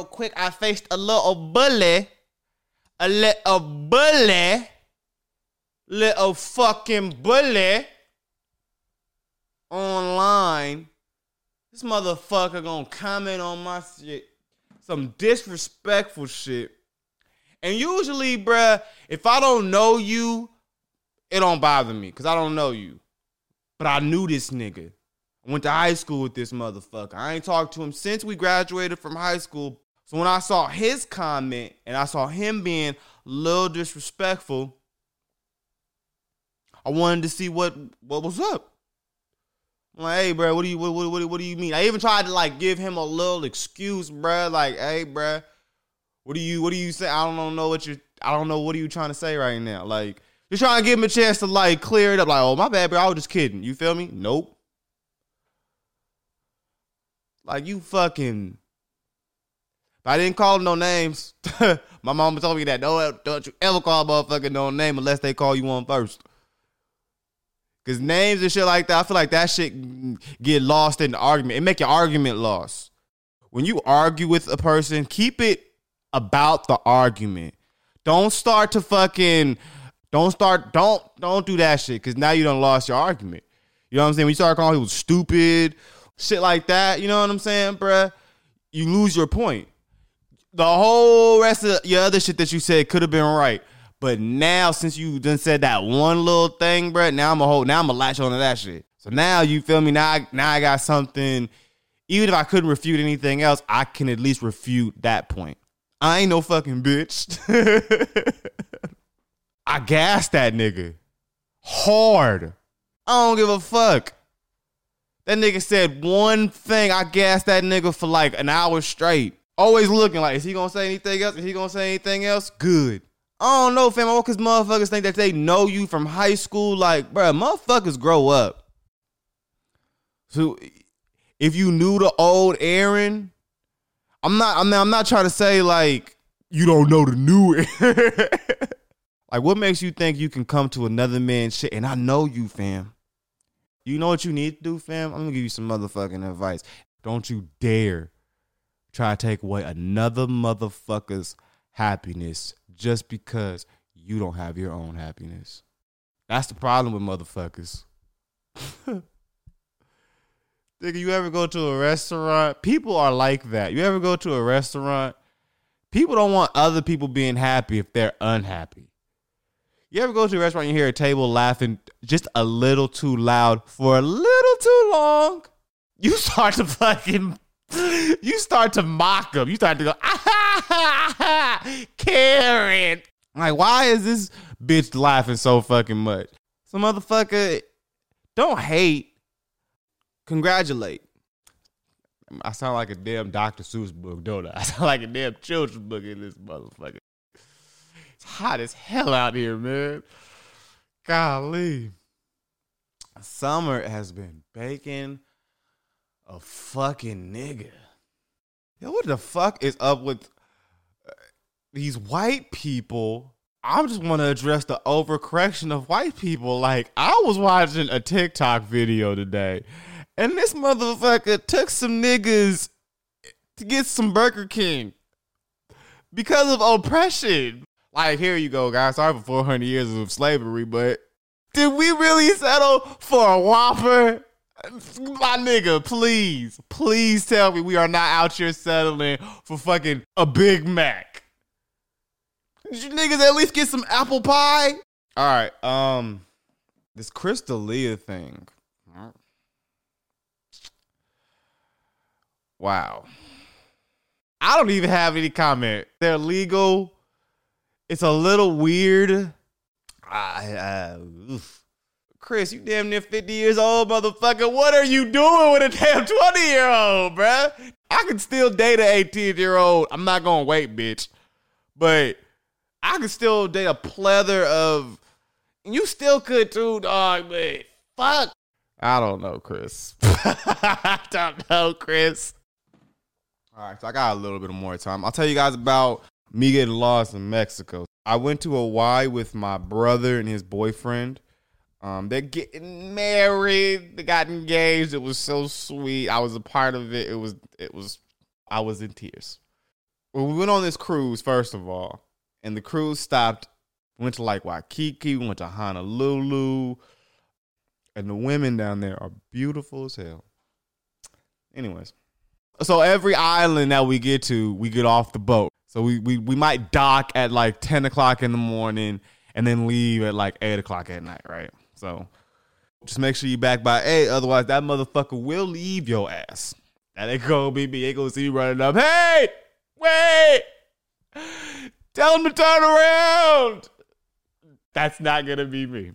real quick. I faced a little bully. A little bully. Little fucking bully. Online. This motherfucker gonna comment on my shit. Some disrespectful shit. And usually, bruh, if I don't know you, it don't bother me because I don't know you. But I knew this nigga. I went to high school with this motherfucker. I ain't talked to him since we graduated from high school. So when I saw his comment and I saw him being a little disrespectful, I wanted to see what what was up. I'm like, hey, bro, what do you what, what, what, do you mean? I even tried to like give him a little excuse, bro. Like, hey, bro, what do you what do you say? I don't know what you I don't know what are you trying to say right now. Like, just trying to give him a chance to like clear it up. Like, oh my bad, bro. I was just kidding. You feel me? Nope. Like you fucking. I didn't call no names. my mama told me that don't don't you ever call a motherfucker no name unless they call you one first. Cause names and shit like that, I feel like that shit get lost in the argument. It make your argument lost. When you argue with a person, keep it about the argument. Don't start to fucking don't start don't don't do that shit because now you don't lost your argument. You know what I'm saying? When you start calling people stupid, shit like that, you know what I'm saying, bruh? You lose your point. The whole rest of your other shit that you said could have been right. But now, since you done said that one little thing, bruh, now I'm a whole now I'm a latch onto that shit. So now you feel me? Now I, now I got something. Even if I couldn't refute anything else, I can at least refute that point. I ain't no fucking bitch. I gassed that nigga hard. I don't give a fuck. That nigga said one thing. I gassed that nigga for like an hour straight. Always looking like, is he gonna say anything else? Is he gonna say anything else? Good. I don't know, fam. All cause motherfuckers think that they know you from high school. Like, bruh, motherfuckers grow up. So if you knew the old Aaron, I'm not. I mean, I'm not trying to say like you don't know the new. like, what makes you think you can come to another man's shit? And I know you, fam. You know what you need to do, fam? I'm gonna give you some motherfucking advice. Don't you dare try to take away another motherfucker's happiness just because you don't have your own happiness. That's the problem with motherfuckers. Nigga, you ever go to a restaurant? People are like that. You ever go to a restaurant? People don't want other people being happy if they're unhappy. You ever go to a restaurant and you hear a table laughing just a little too loud for a little too long? You start to fucking you start to mock them. You start to go, ah, Karen. Like, why is this bitch laughing so fucking much? So, motherfucker, don't hate congratulate. I sound like a damn Dr. Seuss book, don't I? I sound like a damn children's book in this motherfucker. It's hot as hell out here, man. Golly. Summer has been baking a fucking nigga. Yo, what the fuck is up with uh, these white people? I just want to address the overcorrection of white people. Like, I was watching a TikTok video today and this motherfucker took some niggas to get some Burger King because of oppression. Like, here you go, guys. Sorry for 400 years of slavery, but did we really settle for a Whopper? My nigga, please, please tell me we are not out here settling for fucking a Big Mac. Did you niggas at least get some apple pie? All right, um, this Chris D'Elia thing. Wow. I don't even have any comment. They're legal. It's a little weird. I, uh, Chris, you damn near 50 years old, motherfucker. What are you doing with a damn 20 year old, bruh? I can still date an 18 year old. I'm not gonna wait, bitch. But I can still date a plethora of. You still could too, dog, but fuck. I don't know, Chris. I don't know, Chris. All right, so I got a little bit more time. I'll tell you guys about me getting lost in Mexico. I went to Hawaii with my brother and his boyfriend. Um, they're getting married. They got engaged. It was so sweet. I was a part of it. It was. It was. I was in tears. well, we went on this cruise first of all, and the cruise stopped. Went to like Waikiki, went to Honolulu, and the women down there are beautiful as hell. Anyways, so every island that we get to, we get off the boat. So we we we might dock at like ten o'clock in the morning and then leave at like eight o'clock at night, right? So just make sure you back by A, otherwise that motherfucker will leave your ass. That ain't gonna be me. Ain't gonna see you running up. Hey, wait! Tell him to turn around. That's not gonna be me.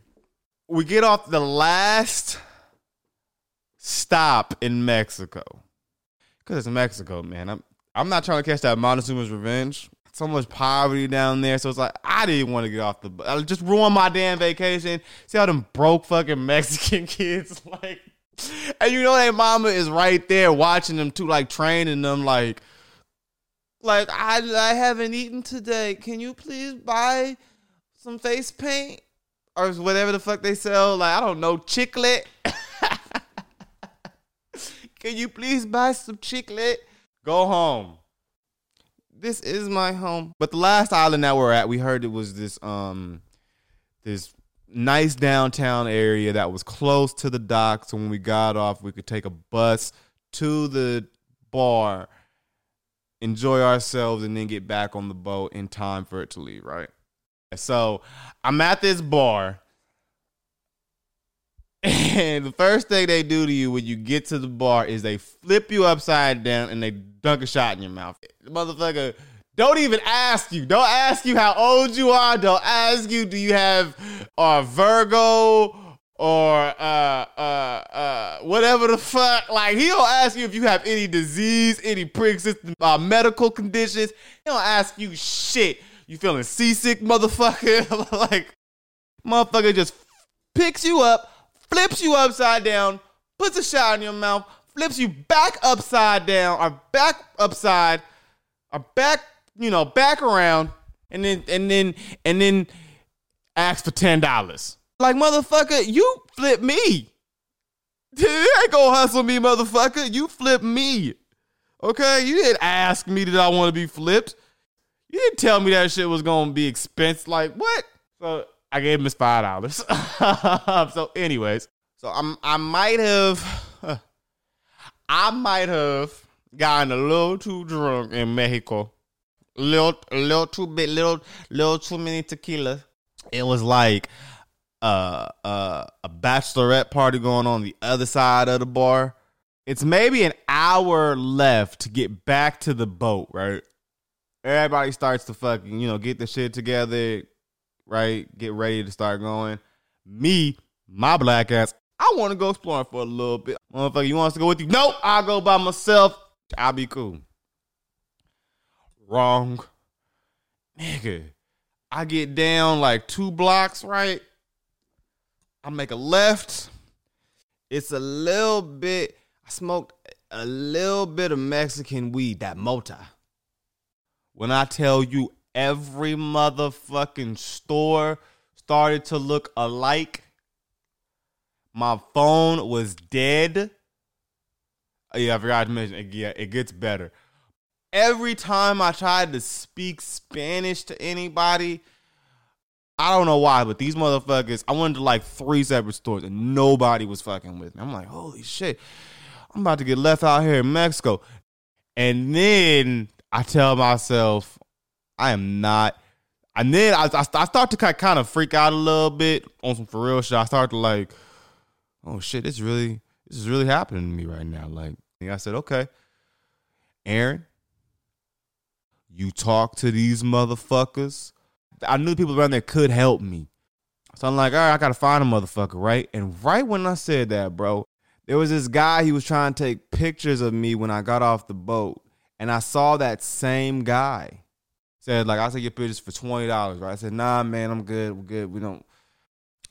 We get off the last stop in Mexico. Cause it's Mexico, man. I'm I'm not trying to catch that Montezuma's revenge. So much poverty down there, so it's like I didn't want to get off the. I just ruin my damn vacation. See how them broke fucking Mexican kids like, and you know that mama is right there watching them too, like training them, like, like I I haven't eaten today. Can you please buy some face paint or whatever the fuck they sell? Like I don't know, chiclet. Can you please buy some chiclet? Go home. This is my home. But the last island that we're at, we heard it was this um this nice downtown area that was close to the dock. So when we got off, we could take a bus to the bar, enjoy ourselves, and then get back on the boat in time for it to leave, right? So I'm at this bar and the first thing they do to you when you get to the bar is they flip you upside down and they dunk a shot in your mouth. The motherfucker don't even ask you. Don't ask you how old you are. Don't ask you do you have a Virgo or uh uh uh whatever the fuck. Like he don't ask you if you have any disease, any pre-existing uh, medical conditions. He don't ask you shit. You feeling seasick, motherfucker? like motherfucker just picks you up flips you upside down, puts a shot in your mouth, flips you back upside down, or back upside, or back, you know, back around, and then and then and then asks for ten dollars. Like motherfucker, you flip me. You ain't gonna hustle me, motherfucker. You flip me. Okay? You didn't ask me that I want to be flipped. You didn't tell me that shit was gonna be expensive. Like what? So I gave him his five dollars. so, anyways, so I'm I might have I might have gotten a little too drunk in Mexico. Little little too bit, little little too many tequila. It was like uh, uh, a bachelorette party going on the other side of the bar. It's maybe an hour left to get back to the boat, right? Everybody starts to fucking, you know, get the shit together, right? Get ready to start going. Me, my black ass, I want to go exploring for a little bit. Motherfucker, you want to go with you? Nope, I'll go by myself. I'll be cool. Wrong. Nigga, I get down like two blocks, right? I make a left. It's a little bit, I smoked a little bit of Mexican weed, that mota. When I tell you every motherfucking store started to look alike. My phone was dead. Oh, yeah, I forgot to mention. It, yeah, it gets better. Every time I tried to speak Spanish to anybody, I don't know why, but these motherfuckers, I went to like three separate stores and nobody was fucking with me. I'm like, holy shit, I'm about to get left out here in Mexico. And then I tell myself, I am not. And then I, I, I start to kind of freak out a little bit on some for real shit. I start to like, oh shit, this really, this is really happening to me right now. Like, I said, okay, Aaron, you talk to these motherfuckers. I knew people around there could help me. So I'm like, all right, I gotta find a motherfucker, right? And right when I said that, bro, there was this guy, he was trying to take pictures of me when I got off the boat. And I saw that same guy said like I'll take your pictures for twenty dollars, right? I said, nah, man, I'm good. We're good. We don't.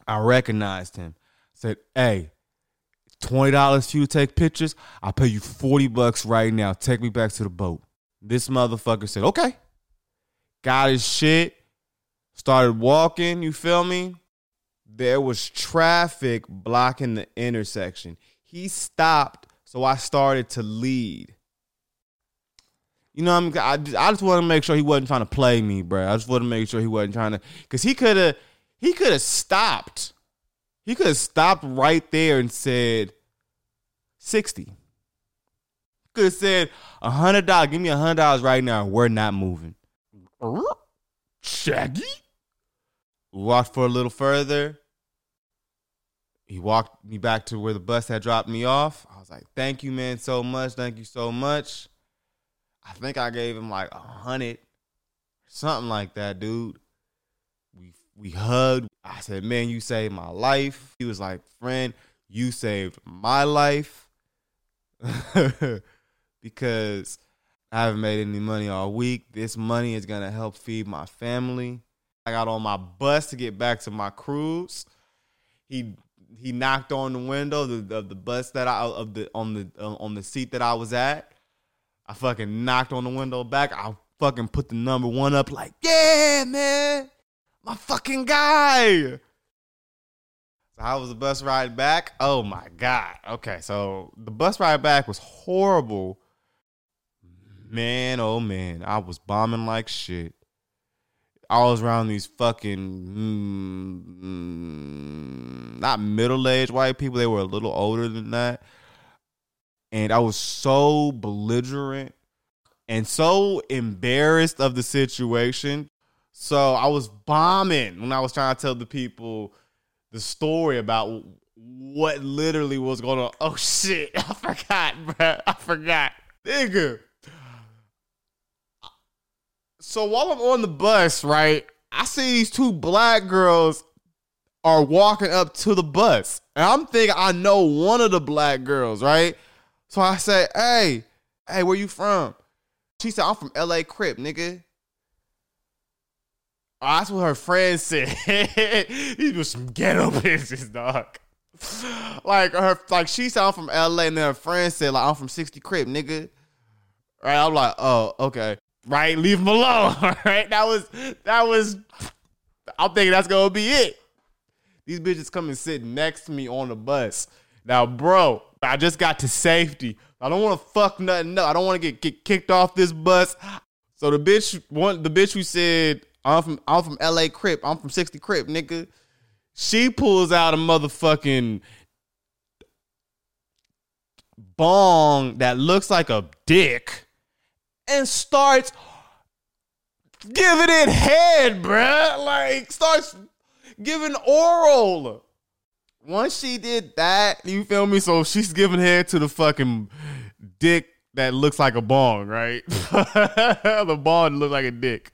I recognized him. said, hey, twenty dollars for you to take pictures. I'll pay you forty bucks right now. Take me back to the boat. This motherfucker said, okay. Got his shit. Started walking. You feel me? There was traffic blocking the intersection. He stopped, so I started to lead. You know, what I just, I just want to make sure he wasn't trying to play me, bro. I just want to make sure he wasn't trying to, because he could have, he could have stopped. He could have stopped right there and said sixty. Could have said a hundred dollars. Give me a hundred dollars right now. We're not moving. Shaggy. Walked for a little further. He walked me back to where the bus had dropped me off. I was like, "Thank you, man, so much. Thank you so much." I think I gave him like a hundred, something like that, dude. We we hugged. I said, "Man, you saved my life." He was like, "Friend, you saved my life," because I haven't made any money all week. This money is gonna help feed my family. I got on my bus to get back to my cruise. He he knocked on the window of the, of the bus that I of the on the on the seat that I was at. I fucking knocked on the window back. I fucking put the number one up, like, yeah, man, my fucking guy. So how was the bus ride back? Oh my god. Okay, so the bus ride back was horrible. Man, oh man, I was bombing like shit. I was around these fucking mm, not middle aged white people. They were a little older than that and I was so belligerent and so embarrassed of the situation. So I was bombing when I was trying to tell the people the story about what literally was going on. Oh shit, I forgot, bro. I forgot. Nigga. So while I'm on the bus, right, I see these two black girls are walking up to the bus. And I'm thinking I know one of the black girls, right? So I say, hey, hey, where you from? She said, I'm from LA Crip, nigga. Oh, that's what her friend said. These was some ghetto bitches, dog. Like her, like she said I'm from LA, and then her friend said, like, I'm from 60 Crip, nigga. Right? I'm like, oh, okay. Right, leave him alone. right? That was that was I'm thinking that's gonna be it. These bitches come and sit next to me on the bus. Now, bro, I just got to safety. I don't want to fuck nothing up. I don't want to get, get kicked off this bus. So the bitch, one the bitch who said I'm from I'm from LA Crip, I'm from 60 Crip, nigga. She pulls out a motherfucking bong that looks like a dick and starts giving it head, bruh. Like starts giving oral once she did that, you feel me? So she's giving head to the fucking dick that looks like a bong, right? the bong looked like a dick.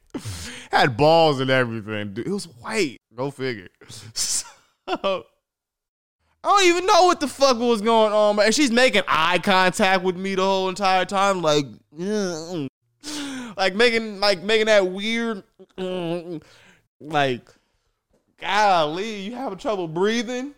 Had balls and everything. Dude, it was white. Go figure. So, I don't even know what the fuck was going on, but she's making eye contact with me the whole entire time, like, like making like making that weird, like, golly, you having trouble breathing?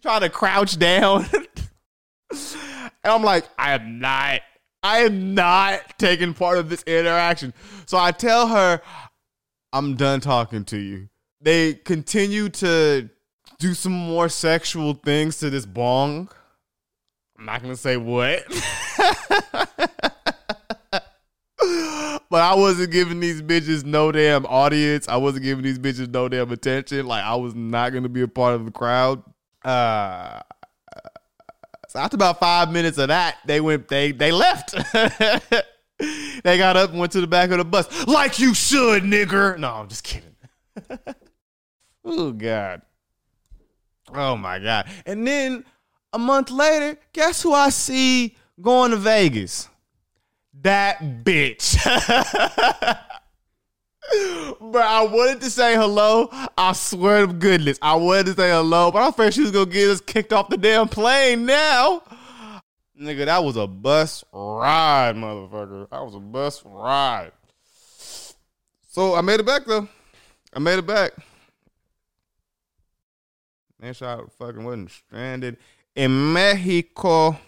Trying to crouch down. and I'm like, I am not, I am not taking part of this interaction. So I tell her, I'm done talking to you. They continue to do some more sexual things to this bong. I'm not gonna say what. but I wasn't giving these bitches no damn audience. I wasn't giving these bitches no damn attention. Like I was not gonna be a part of the crowd. Uh, so after about five minutes of that, they went. They they left. they got up and went to the back of the bus, like you should, nigger. No, I'm just kidding. oh God. Oh my God. And then a month later, guess who I see going to Vegas? That bitch. But I wanted to say hello. I swear to goodness, I wanted to say hello, but I thought she was gonna get us kicked off the damn plane now. Nigga, that was a bus ride, motherfucker. That was a bus ride. So I made it back though. I made it back. Man, shot fucking wasn't stranded in Mexico.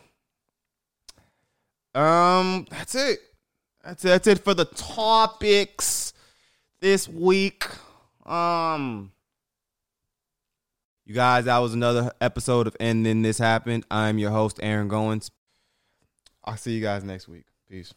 Um, that's it. That's it. That's it for the topics this week. Um, you guys, that was another episode of And Then This Happened. I'm your host, Aaron Goins. I'll see you guys next week. Peace.